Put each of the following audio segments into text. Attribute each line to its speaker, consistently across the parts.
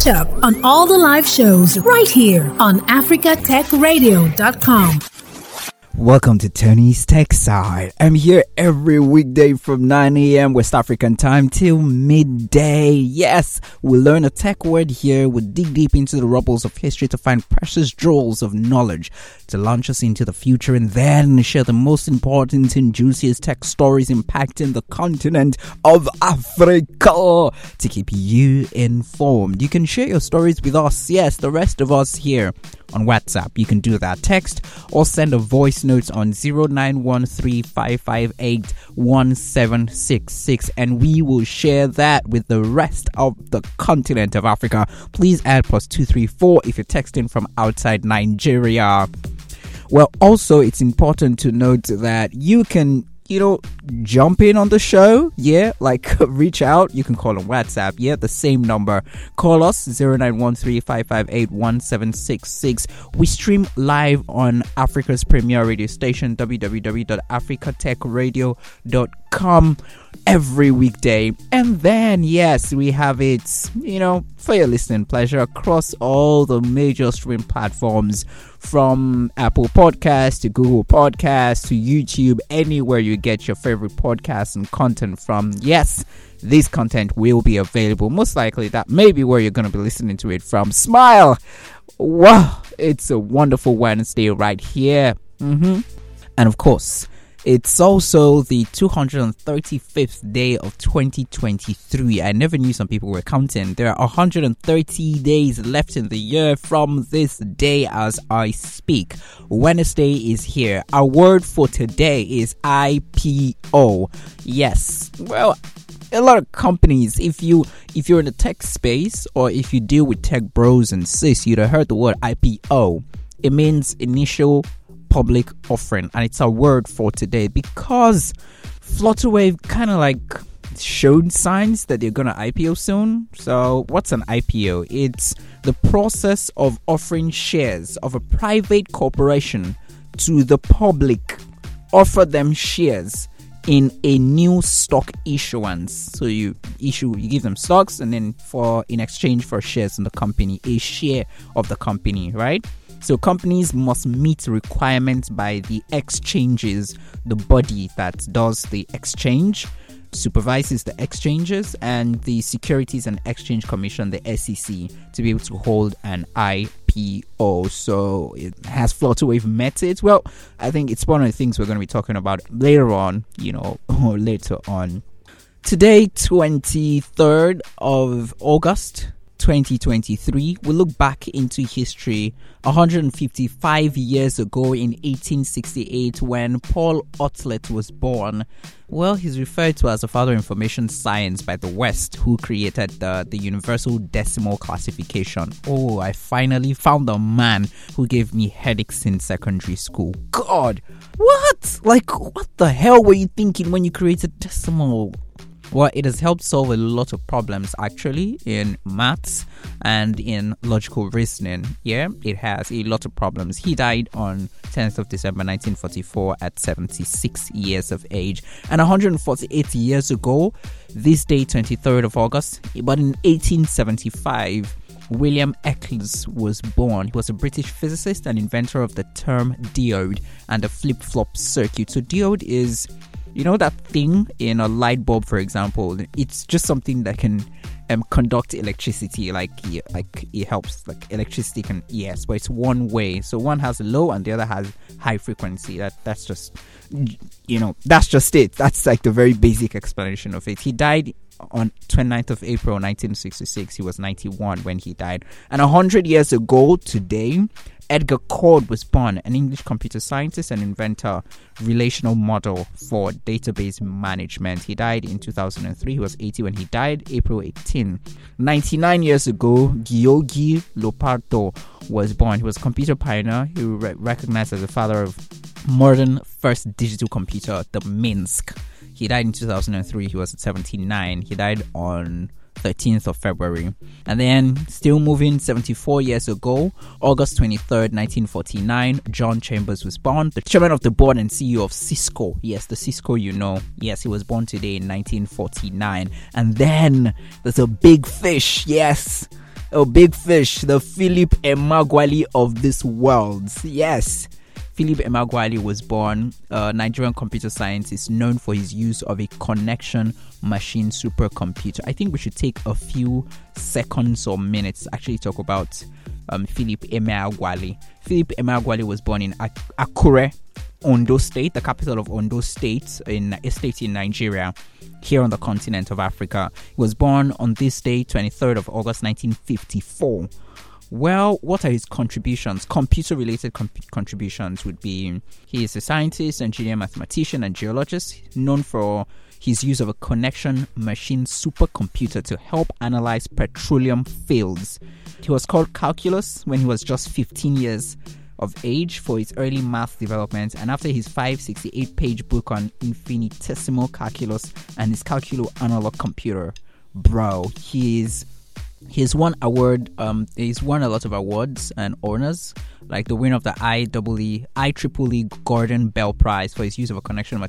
Speaker 1: Catch up on all the live shows right here on africatechradio.com.
Speaker 2: Welcome to Tony's Tech Side. I'm here every weekday from 9 a.m. West African time till midday. Yes, we'll learn a tech word here. We'll dig deep into the rubbles of history to find precious jewels of knowledge to launch us into the future and then share the most important and juiciest tech stories impacting the continent of Africa to keep you informed. You can share your stories with us, yes, the rest of us here on WhatsApp. You can do that text or send a voice note on 0913-558-1766 and we will share that with the rest of the continent of Africa. Please add plus 234 if you're texting from outside Nigeria. Well, also, it's important to note that you can you know, jump in on the show. Yeah, like reach out. You can call on WhatsApp. Yeah, the same number. Call us 0913 We stream live on Africa's premier radio station, www.africatechradio.com every weekday. And then, yes, we have it, you know, for your listening pleasure across all the major stream platforms from Apple Podcasts to Google Podcasts to YouTube, anywhere you get your favorite podcasts and content from. Yes, this content will be available. Most likely, that may be where you're going to be listening to it from. Smile! Wow, it's a wonderful Wednesday right here. Mm-hmm. And of course, it's also the 235th day of 2023. I never knew some people were counting. There are 130 days left in the year from this day as I speak. Wednesday is here. Our word for today is IPO. Yes. Well, a lot of companies if you if you're in the tech space or if you deal with tech bros and sis you'd have heard the word ipo it means initial public offering, and it's a word for today because Flutterwave kind of like showed signs that they're gonna IPO soon. So, what's an IPO? It's the process of offering shares of a private corporation to the public, offer them shares in a new stock issuance. So you issue, you give them stocks, and then for in exchange for shares in the company, a share of the company, right? So companies must meet requirements by the exchanges, the body that does the exchange supervises the exchanges and the Securities and Exchange Commission, the SEC, to be able to hold an IPO. So it has Flutterwave met it. Well, I think it's one of the things we're going to be talking about later on, you know, or later on. Today, 23rd of August 2023, we look back into history 155 years ago in 1868 when Paul Otlet was born. Well, he's referred to as the father of information science by the West, who created the, the universal decimal classification. Oh, I finally found a man who gave me headaches in secondary school. God, what? Like, what the hell were you thinking when you created decimal? Well, it has helped solve a lot of problems actually in maths and in logical reasoning. Yeah, it has a lot of problems. He died on 10th of December 1944 at 76 years of age. And 148 years ago, this day, 23rd of August, but in 1875, William Eccles was born. He was a British physicist and inventor of the term diode and the flip flop circuit. So, diode is you know that thing in a light bulb for example? It's just something that can um, conduct electricity. Like like it helps like electricity can yes but it's one way. So one has low and the other has high frequency. That that's just you know that's just it. That's like the very basic explanation of it. He died on 29th of April 1966 he was 91 when he died. And 100 years ago today Edgar Codd was born, an English computer scientist and inventor, relational model for database management. He died in 2003. He was 80 when he died, April 18. 99 years ago, György Lopato was born. He was a computer pioneer. He was recognized as the father of modern first digital computer, the Minsk. He died in 2003. He was 79. He died on 13th of February. And then, still moving 74 years ago, August 23rd, 1949, John Chambers was born, the chairman of the board and CEO of Cisco. Yes, the Cisco you know. Yes, he was born today in 1949. And then, there's a big fish. Yes. a big fish, the Philip Emeagwali of this world. Yes. Philip Emeagwali was born a Nigerian computer scientist known for his use of a connection machine supercomputer. I think we should take a few seconds or minutes to actually talk about um, Philip Emeagwali. Philip Emeagwali was born in Akure, Ondo State, the capital of Ondo State, in a state in Nigeria, here on the continent of Africa. He was born on this day, 23rd of August 1954. Well, what are his contributions? Computer related contributions would be he is a scientist, engineer, mathematician, and geologist known for his use of a connection machine supercomputer to help analyze petroleum fields. He was called Calculus when he was just 15 years of age for his early math development, and after his 568 page book on infinitesimal calculus and his calculo analog computer, bro, he is he's won award um he's won a lot of awards and honors like the winner of the IEEE Gordon Bell Prize for his use of a connection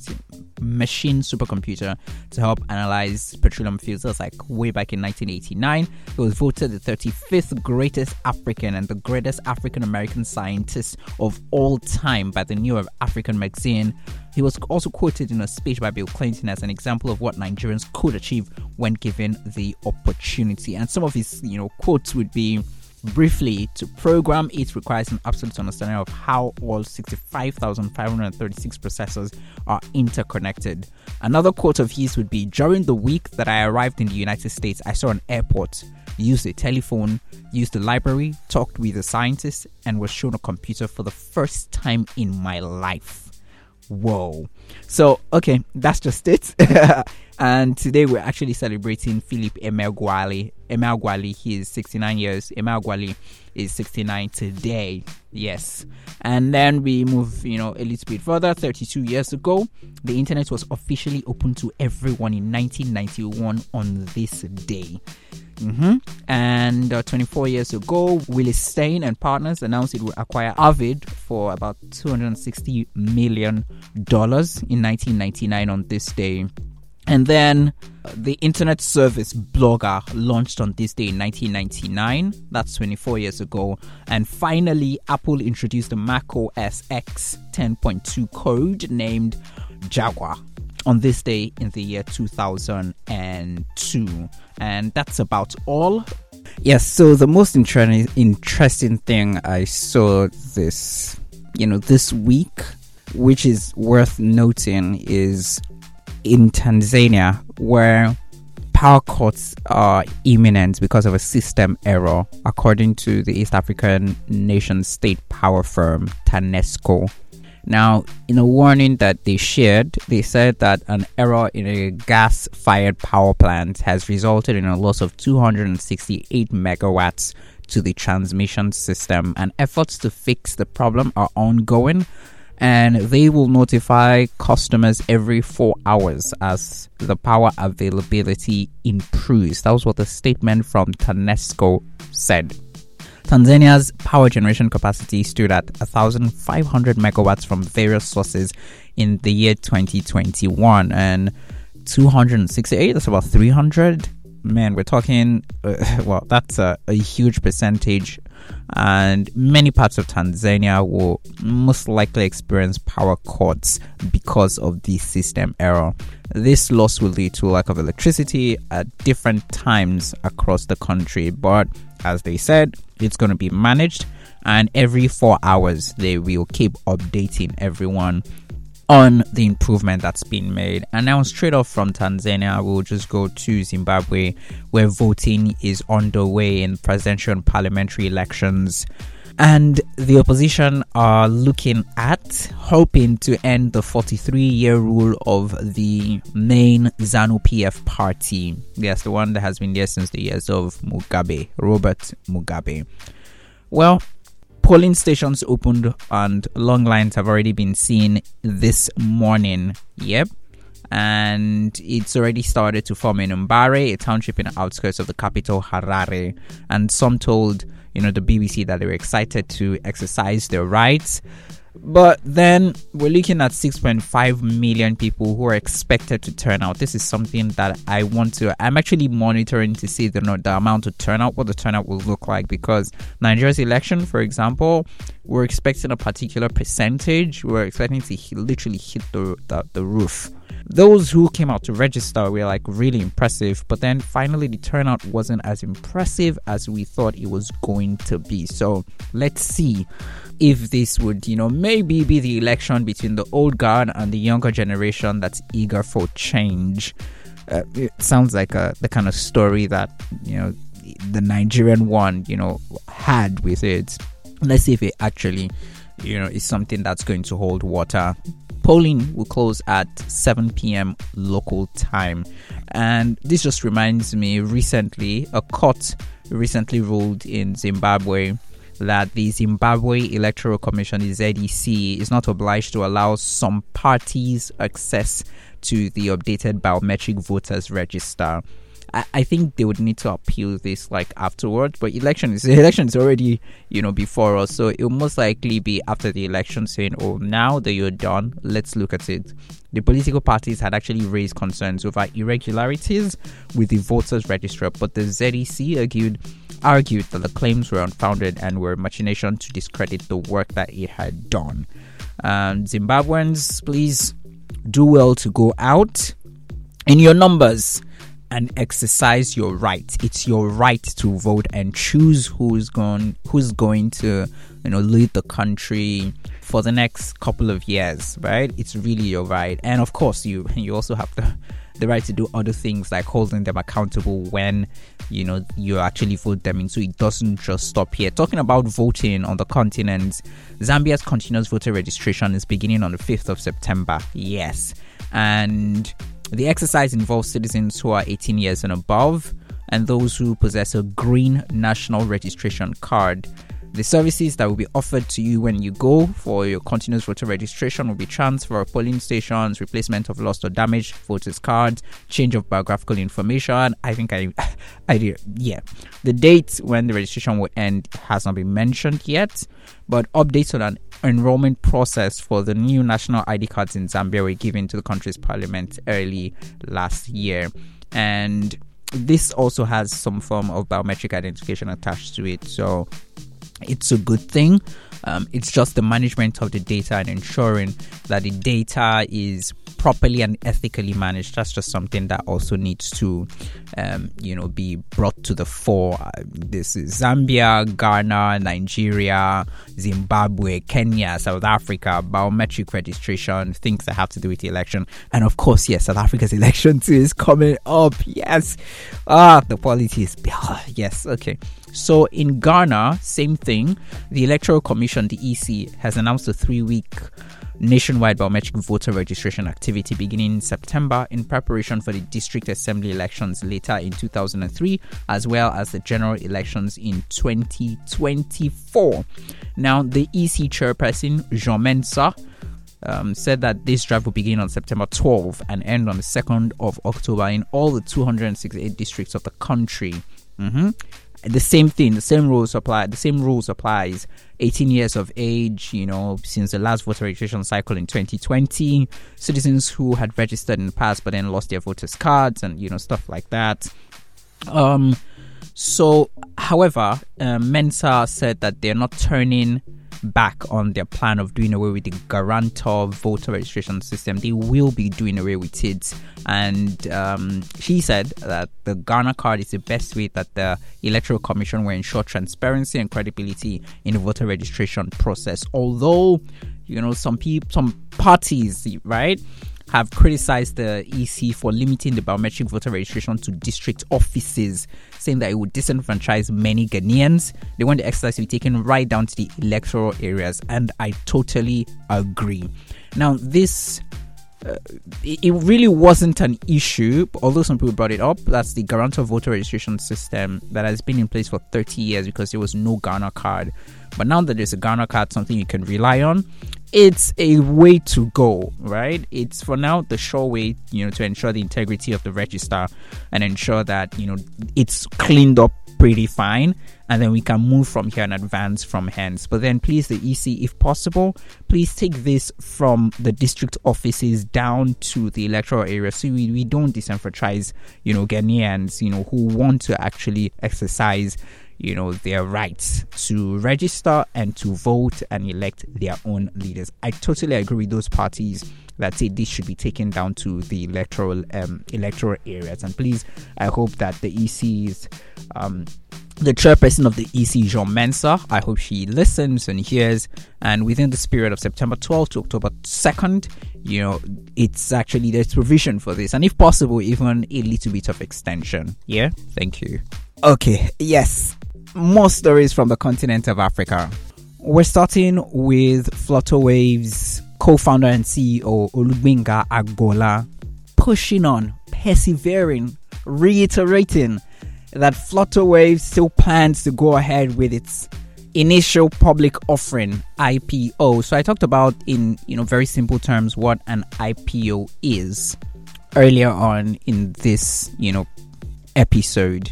Speaker 2: machine supercomputer to help analyze petroleum was like way back in 1989. He was voted the 35th greatest African and the greatest African American scientist of all time by the New African magazine. He was also quoted in a speech by Bill Clinton as an example of what Nigerians could achieve when given the opportunity. And some of his, you know, quotes would be briefly to program it requires an absolute understanding of how all 65,536 processors are interconnected. Another quote of his would be During the week that I arrived in the United States, I saw an airport, used a telephone, used a library, talked with a scientist, and was shown a computer for the first time in my life whoa. So, okay, that's just it. and today we're actually celebrating Philip Emeagwali. Emeagwali, he is 69 years. Emeagwali is 69 today. Yes. And then we move, you know, a little bit further. 32 years ago, the internet was officially open to everyone in 1991 on this day. Mm-hmm. And uh, 24 years ago, Willis Stein and partners announced it would acquire Avid for about 260 million dollars in 1999 on this day. And then uh, the internet service Blogger launched on this day in 1999. That's 24 years ago. And finally, Apple introduced the Mac OS X 10.2 code named Jaguar on this day in the year 2002. And that's about all. Yes, so the most inter- interesting thing I saw this, you know, this week, which is worth noting, is in Tanzania, where power cuts are imminent because of a system error, according to the East African nation state power firm TANESCO. Now, in a warning that they shared, they said that an error in a gas fired power plant has resulted in a loss of 268 megawatts to the transmission system, and efforts to fix the problem are ongoing. And they will notify customers every four hours as the power availability improves. That was what the statement from TANESCO said. Tanzania's power generation capacity stood at 1,500 megawatts from various sources in the year 2021 and 268, that's about 300. Man, we're talking, uh, well, that's a, a huge percentage. And many parts of Tanzania will most likely experience power cuts because of the system error. This loss will lead to lack of electricity at different times across the country, but as they said, it's going to be managed, and every four hours, they will keep updating everyone on the improvement that's been made. And now, straight off from Tanzania, we'll just go to Zimbabwe, where voting is underway in presidential and parliamentary elections. And the opposition are looking at hoping to end the 43 year rule of the main ZANU PF party. Yes, the one that has been there since the years of Mugabe, Robert Mugabe. Well, polling stations opened and long lines have already been seen this morning. Yep. And it's already started to form in Mbare, a township in the outskirts of the capital, Harare. And some told you know, the BBC that they were excited to exercise their rights. But then we're looking at 6.5 million people who are expected to turn out. This is something that I want to, I'm actually monitoring to see the, the amount of turnout, what the turnout will look like. Because Nigeria's election, for example, we're expecting a particular percentage. We're expecting to literally hit the, the, the roof. Those who came out to register were like really impressive, but then finally the turnout wasn't as impressive as we thought it was going to be. So let's see if this would, you know, maybe be the election between the old guard and the younger generation that's eager for change. Uh, it sounds like a, uh, the kind of story that, you know, the Nigerian one, you know, had with it. Let's see if it actually, you know, is something that's going to hold water. Polling will close at 7 p.m. local time. And this just reminds me recently, a court recently ruled in Zimbabwe that the Zimbabwe Electoral Commission, the ZEC, is not obliged to allow some parties access to the updated biometric voters register. I, I think they would need to appeal this like afterwards, but election is election is already you know before us, so it will most likely be after the election saying, "Oh, now that you're done, let's look at it." The political parties had actually raised concerns over irregularities with the voters register, but the ZEC argued argued that the claims were unfounded and were machination to discredit the work that it had done. Um, Zimbabweans, please do well to go out in your numbers and exercise your right. It's your right to vote and choose who's going who's going to you know lead the country for the next couple of years, right? It's really your right. And of course, you you also have the the right to do other things like holding them accountable when you know you actually vote them in so it doesn't just stop here talking about voting on the continent zambia's continuous voter registration is beginning on the 5th of september yes and the exercise involves citizens who are 18 years and above and those who possess a green national registration card the services that will be offered to you when you go for your continuous voter registration will be transfer of polling stations, replacement of lost or damaged voters' cards, change of biographical information. I think I, I yeah. The date when the registration will end has not been mentioned yet, but updates on an enrollment process for the new national ID cards in Zambia were given to the country's parliament early last year. And this also has some form of biometric identification attached to it. So it's a good thing. Um, it's just the management of the data and ensuring that the data is properly and ethically managed. That's just something that also needs to, um, you know, be brought to the fore. Uh, this is Zambia, Ghana, Nigeria, Zimbabwe, Kenya, South Africa, biometric registration, things that have to do with the election, and of course, yes, South Africa's election too is coming up. Yes, ah, the politics. Yes, okay. So in Ghana, same thing. The Electoral Commission, the EC, has announced a three week nationwide biometric voter registration activity beginning in September in preparation for the district assembly elections later in 2003, as well as the general elections in 2024. Now, the EC chairperson, Jean Mensa, um, said that this drive will begin on September 12 and end on the 2nd of October in all the 268 districts of the country. Mm-hmm the same thing, the same rules apply. The same rules applies. 18 years of age, you know, since the last voter registration cycle in 2020. Citizens who had registered in the past but then lost their voters' cards and you know stuff like that. Um, so, however, uh, Mensa said that they're not turning back on their plan of doing away with the guarantor voter registration system. They will be doing away with it. And um, she said that the Ghana card is the best way that the Electoral Commission will ensure transparency and credibility in the voter registration process. Although, you know, some people, some parties, right? Have criticized the EC for limiting the biometric voter registration to district offices, saying that it would disenfranchise many Ghanaians. They want the exercise to be taken right down to the electoral areas, and I totally agree. Now, this uh, it really wasn't an issue, although some people brought it up. That's the guarantor voter registration system that has been in place for 30 years because there was no Ghana card. But now that there's a Ghana card, something you can rely on, it's a way to go, right? It's for now the sure way, you know, to ensure the integrity of the register and ensure that, you know, it's cleaned up pretty fine and then we can move from here and advance from hence. But then, please, the EC, if possible, please take this from the district offices down to the electoral area so we, we don't disenfranchise, you know, Ghanaians, you know, who want to actually exercise you know their rights to register and to vote and elect their own leaders. I totally agree with those parties that say this should be taken down to the electoral um, electoral areas. And please, I hope that the EC's um, the chairperson of the EC, Jean Mensa. I hope she listens and hears. And within the spirit of September 12th to October 2nd, you know, it's actually there's provision for this. And if possible, even a little bit of extension. Yeah, thank you. Okay, yes, more stories from the continent of Africa. We're starting with Flutterwave's co founder and CEO, Olugbenga Agboola, pushing on, persevering, reiterating that Flutterwave still plans to go ahead with its initial public offering IPO. So I talked about in you know very simple terms what an IPO is earlier on in this you know episode.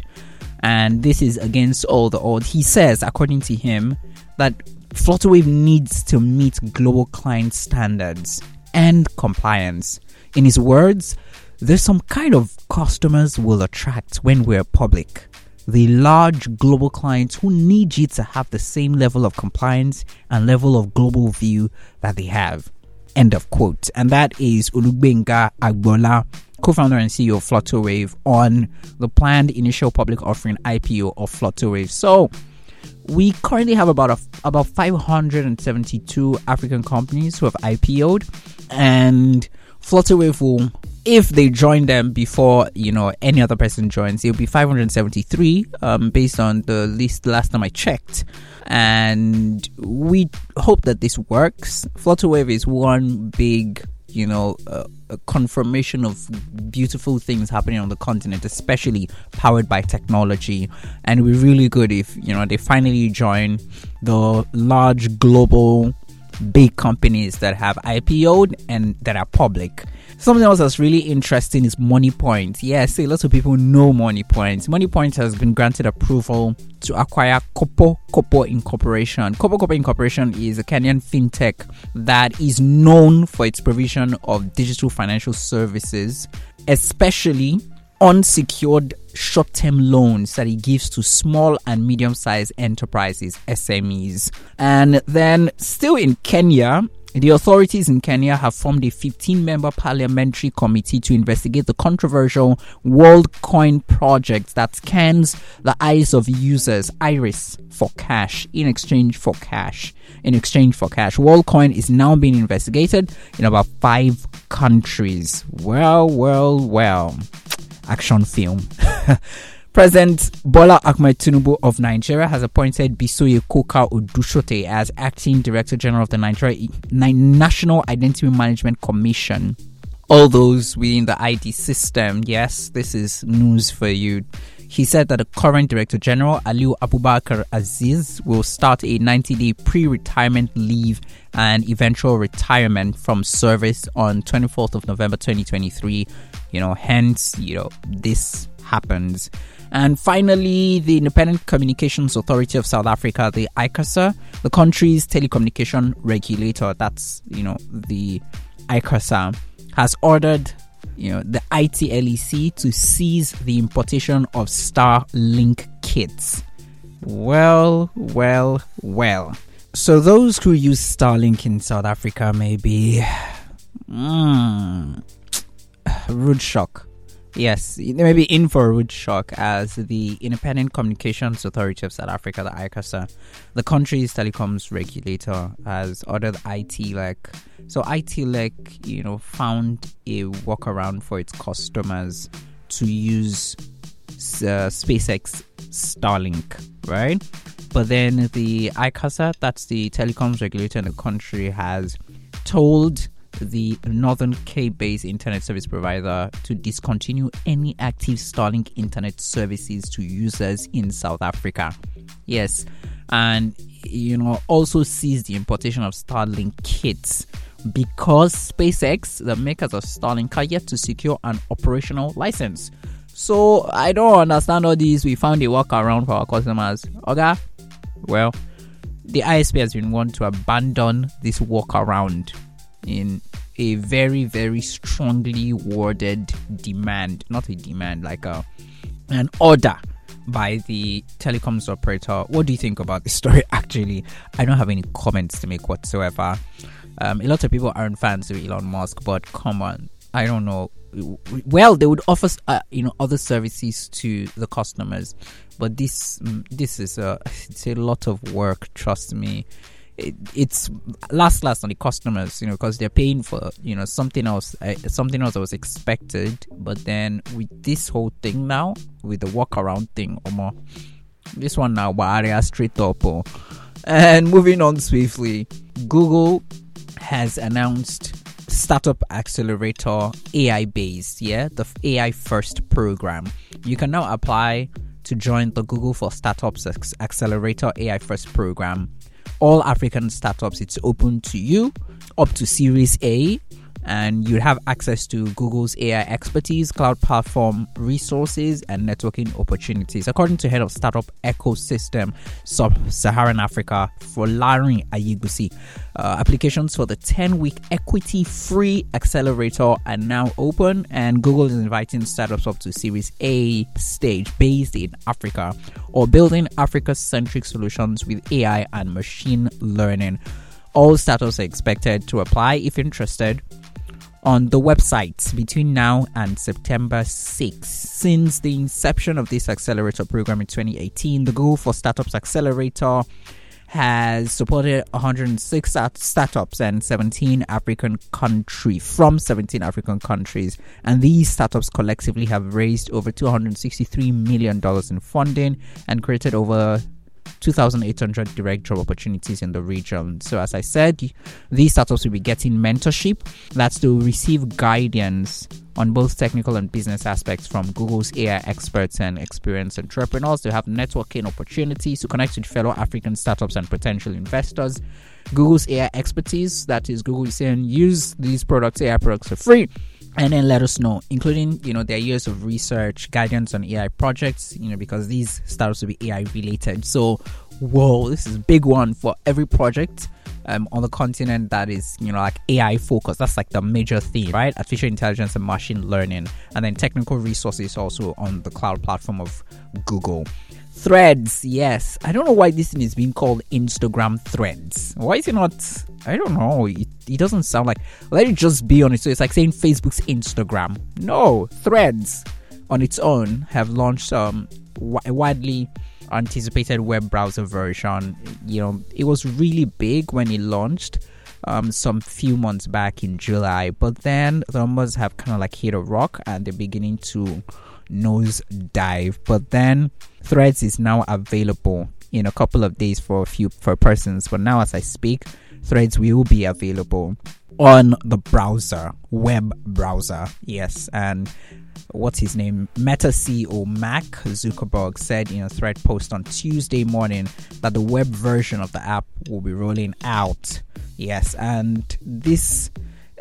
Speaker 2: And this is against all the odds. He says, according to him, that Flutterwave needs to meet global client standards and compliance. In his words, there's some kind of customers will attract when we're public. The large global clients who need you to have the same level of compliance and level of global view that they have. End of quote. And that is Olugbenga Agboola, co-founder and CEO of Flutterwave, on the planned initial public offering IPO of Flutterwave. So we currently have about a, about 572 African companies who have IPO'd, and Flutterwave will if they join them before you know any other person joins it'll be 573 um, based on the list last time i checked and we hope that this works flutterwave is one big you know uh, a confirmation of beautiful things happening on the continent especially powered by technology. And we're really good if you know they finally join the large global big companies that have ipo'd and that are public Something else that's really interesting is Moniepoint. Yes, a lot of people know Moniepoint. Money Point has been granted approval to acquire Kopo Kopo Incorporation. Kopo Kopo Incorporation is a Kenyan fintech that is known for its provision of digital financial services, especially unsecured short term loans that it gives to small and medium sized enterprises, SMEs. And then, still in Kenya, the authorities in Kenya have formed a 15 member parliamentary committee to investigate the controversial WorldCoin project that scans the eyes of users, iris, for cash in exchange for cash. In exchange for cash. WorldCoin is now being investigated in about five countries. Well, well, well. Action film. President Bola Ahmed Tinubu of Nigeria has appointed Bisoye Coker-Odusote as acting Director General of the Nigeria National Identity Management Commission. All those within the ID system, yes, this is news for you. He said that the current Director General, Aliu Abubakar Aziz, will start a 90 day pre retirement leave and eventual retirement from service on 24th of November 2023. You know, hence, you know, this happens. And finally, the Independent Communications Authority of South Africa, the ICASA, the country's telecommunication regulator, that's, you know, the ICASA, has ordered, you know, the ITLEC to cease the importation of Starlink kits. Well, well, well. So those who use Starlink in South Africa may be mm, rude shock Yes, they may be in for a rude shock as the Independent Communications Authority of South Africa, the ICASA, the country's telecoms regulator, has ordered IT ITLEC. So IT ITLEC, you know, found a workaround for its customers to use uh, SpaceX Starlink, right? But then the ICASA, that's the telecoms regulator in the country, has told the Northern Cape based internet service provider to discontinue any active Starlink internet services to users in South Africa. Yes, and you know, also cease the importation of Starlink kits because SpaceX, the makers of Starlink, are yet to secure an operational license. So I don't understand all these. We found a workaround for our customers. Okay, well, the ISP has been warned to abandon this workaround in a very very strongly worded demand, not a demand like a an order by the telecoms operator. What do you think about this story? Actually, I don't have any comments to make whatsoever. Um, a lot of people aren't fans of Elon Musk, but come on, I don't know. Well, they would offer uh, you know other services to the customers, but this mm, this is a it's a lot of work. Trust me. It, it's last last on the customers, you know, because they're paying for you know something else, uh, something else that was expected. But then with this whole thing now, with the workaround thing, Omo, this one now, area straight up. Oh. And moving on swiftly, Google has announced startup accelerator AI based, yeah, the AI first program. You can now apply to join the Google for Startups Accelerator AI First program. All African startups, it's open to you up to Series A and you have access to Google's AI expertise, cloud platform resources, and networking opportunities. According to head of startup ecosystem Sub-Saharan Africa, Folarin Aiyegbusi, uh, applications for the 10-week equity-free accelerator are now open, and Google is inviting startups up to Series A stage based in Africa or building Africa-centric solutions with AI and machine learning. All startups are expected to apply if interested on the website between now and September 6. Since the inception of this accelerator program in 2018, the Google for Startups Accelerator has supported 106 startups and 17 African countries from 17 African countries, and these startups collectively have raised over 263 million dollars in funding and created over 2,800 direct job opportunities in the region. So, as I said, these startups will be getting mentorship. That's to receive guidance on both technical and business aspects from Google's AI experts and experienced entrepreneurs. To have networking opportunities to connect with fellow African startups and potential investors. Google's AI expertise, that is, Google is saying use these products, AI products for free and then let us know, including you know their years of research, guidance on AI projects, you know, because these startups will be AI related. So, whoa, this is a big one for every project um, on the continent that is you know like AI focused. That's like the major theme, right? Artificial intelligence and machine learning, and then technical resources also on the cloud platform of Google. Threads, yes. I don't know why this thing is being called Instagram Threads. Why is it not? I don't know. It, it doesn't sound like. Let it just be on it. So it's like saying Facebook's Instagram. No, Threads on its own have launched um, a widely anticipated web browser version. You know, it was really big when it launched um, some few months back in July, but then the numbers have kind of like hit a rock and they're beginning to nose dive. But then Threads is now available in a couple of days for a few for persons. But now, as I speak, Threads will be available on the browser, web browser. Yes, and what's his name? Meta CEO Mark Zuckerberg said in a thread post on Tuesday morning that the web version of the app will be rolling out. Yes, and this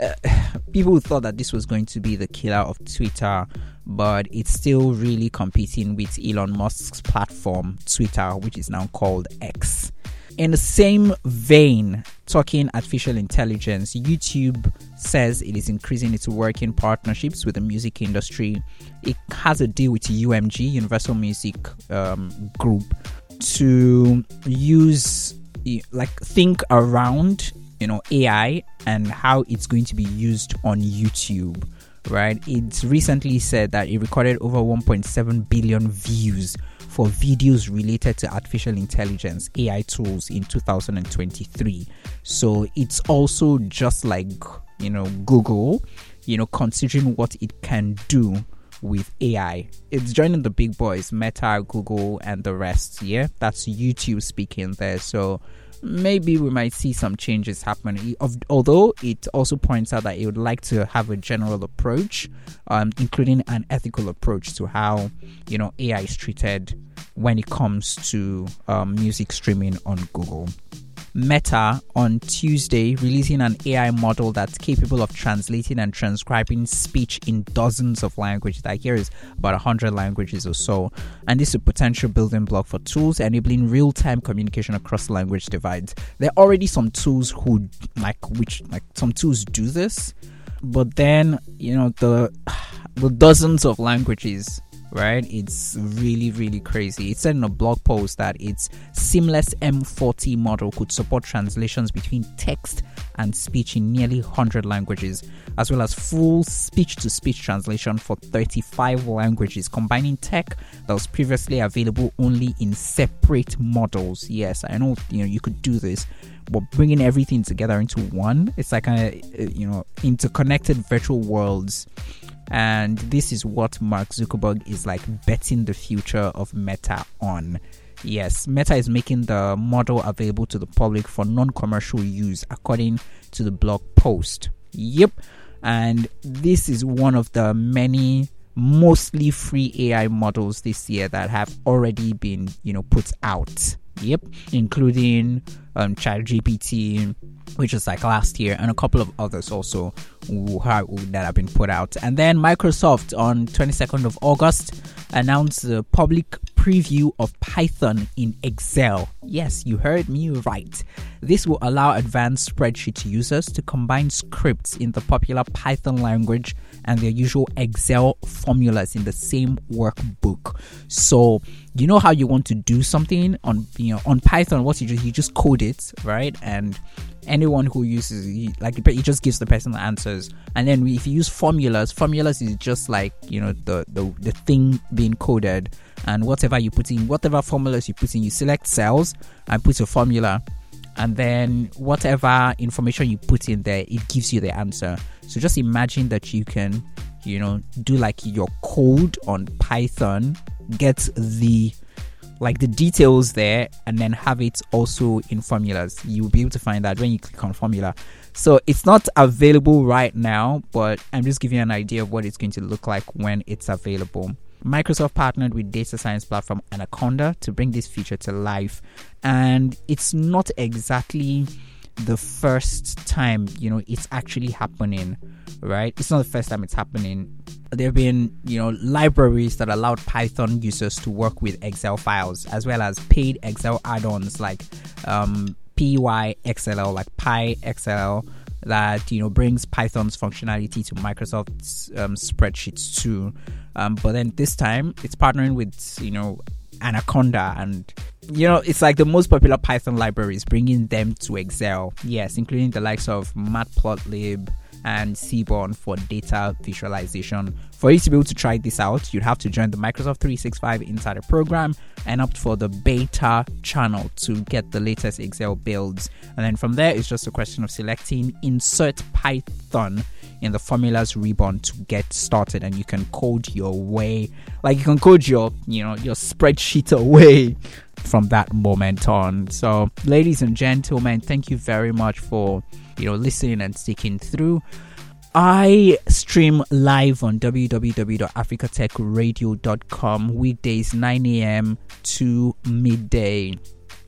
Speaker 2: uh, people thought that this was going to be the killer of Twitter, but it's still really competing with Elon Musk's platform, Twitter, which is now called X. In the same vein, talking artificial intelligence, YouTube says it is increasing its working partnerships with the music industry. It has a deal with UMG, Universal Music um, Group, to use, like, think around you know AI and how it's going to be used on YouTube right it's recently said that it recorded over 1.7 billion views for videos related to artificial intelligence AI tools in 2023 so it's also just like you know Google you know considering what it can do with AI. It's joining the big boys, Meta, Google, and the rest. Yeah, that's YouTube speaking there. So maybe we might see some changes happen. Although it also points out that it would like to have a general approach, um, including an ethical approach to how you know AI is treated when it comes to um, music streaming on Google. Meta on Tuesday releasing an AI model that's capable of translating and transcribing speech in dozens of languages. I hear is about 100 languages or so. And this is a potential building block for tools enabling real time communication across language divides. There are already some tools who, like, which, like, some tools do this. But then, you know, the, the dozens of languages right? It's really, really crazy. It said in a blog post that its SeamlessM4T model could support translations between text and speech in nearly 100 languages, as well as full speech to speech translation for 35 languages, combining tech that was previously available only in separate models. Yes, I know you know you could do this, but bringing everything together into one, it's like a you know interconnected virtual worlds and this is what Mark Zuckerberg is like betting the future of Meta on. Yes, Meta is making the model available to the public for non commercial use, according to the blog post. Yep. And this is one of the many mostly free AI models this year that have already been, you know, put out. Yep, including um, ChatGPT, which was like last year, and a couple of others also that have been put out. And then Microsoft on 22nd of August announced the public preview of Python in Excel. Yes, you heard me right. This will allow advanced spreadsheet users to combine scripts in the popular Python language and their usual Excel formulas in the same workbook. So, you know how you want to do something on you know on Python what you do you just code it, right? And anyone who uses like it just gives the person the answers. And then if you use formulas formulas is just like you know the, the the thing being coded. And whatever you put in whatever formulas you put in you select cells and put a formula. And then whatever information you put in there it gives you the answer. So just imagine that you can you know do like your code on python get the like the details there and then have it also in formulas. You'll be able to find that when you click on formula. So it's not available right now, but I'm just giving you an idea of what it's going to look like when it's available. Microsoft partnered with data science platform Anaconda to bring this feature to life, and it's not exactly the first time you know it's actually happening right? It's not the first time it's happening. There have been you know libraries that allowed python users to work with excel files as well as paid excel add-ons like um, pyxll like pyxll that you know brings python's functionality to microsoft's um, spreadsheets too. Um, but then this time it's partnering with you know anaconda and you know, it's like the most popular Python libraries, bringing them to Excel. Yes, including the likes of Matplotlib and Seaborn for data visualization. For you to be able to try this out, you'd have to join the Microsoft 365 Insider program and opt for the beta channel to get the latest Excel builds. And then from there, it's just a question of selecting Insert Python in the formulas ribbon to get started and you can code your way like you can code your you know your spreadsheet away from that moment on. So, ladies and gentlemen, thank you very much for you know listening and sticking through. I stream live on www.africatechradio.com weekdays 9 a.m. to midday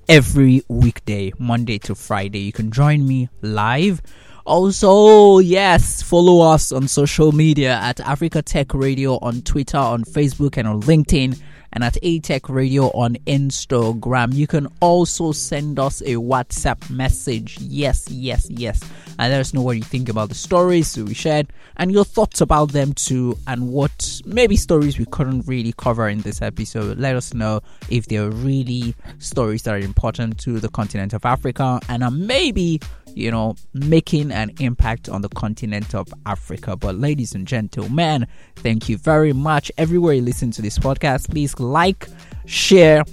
Speaker 2: every weekday, Monday to Friday. You can join me live. Also, yes, follow us on social media at Africa Tech Radio on Twitter, on Facebook, and on LinkedIn and at ATech Radio on Instagram. You can also send us a WhatsApp message. Yes, yes, yes. And let us know what you think about the stories we shared and your thoughts about them too, and what maybe stories we couldn't really cover in this episode. Let us know if they're really stories that are important to the continent of Africa and are maybe you know, making an impact on the continent of Africa. But, ladies and gentlemen, thank you very much. Everywhere you listen to this podcast, please like, share,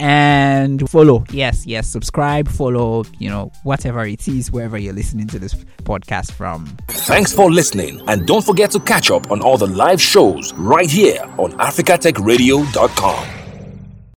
Speaker 2: and follow. Yes, yes, subscribe, follow, you know, whatever it is, wherever you're listening to this podcast from.
Speaker 3: Thanks for listening, and don't forget to catch up on all the live shows right here on AfricaTechRadio.com.